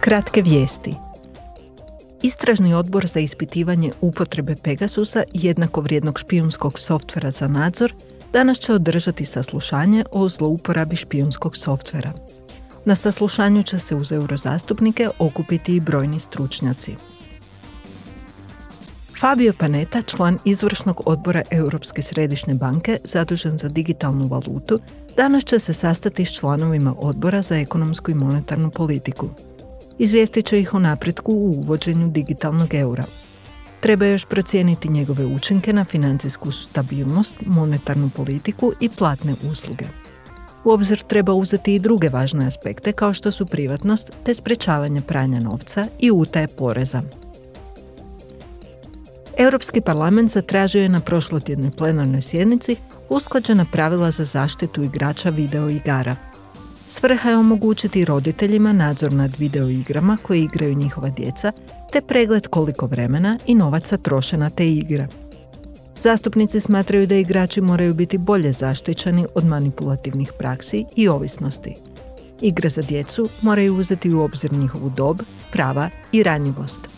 Kratke vijesti. Istražni odbor za ispitivanje upotrebe Pegasusa jednako vrijednog špijunskog softvera za nadzor danas će održati saslušanje o zlouporabi špijunskog softvera. Na saslušanju će se uz eurozastupnike okupiti i brojni stručnjaci. Fabio Paneta, član izvršnog odbora Europske središnje banke zadužen za digitalnu valutu, danas će se sastati s članovima odbora za ekonomsku i monetarnu politiku. Izvijestit će ih o napretku u uvođenju digitalnog eura. Treba još procijeniti njegove učinke na financijsku stabilnost, monetarnu politiku i platne usluge. U obzir treba uzeti i druge važne aspekte kao što su privatnost te sprečavanje pranja novca i utaje poreza. Europski parlament zatražio je na prošlotjednoj plenarnoj sjednici usklađena pravila za zaštitu igrača video igara. Svrha je omogućiti roditeljima nadzor nad video igrama koje igraju njihova djeca, te pregled koliko vremena i novaca troše na te igre. Zastupnici smatraju da igrači moraju biti bolje zaštićeni od manipulativnih praksi i ovisnosti. Igre za djecu moraju uzeti u obzir njihovu dob, prava i ranjivost –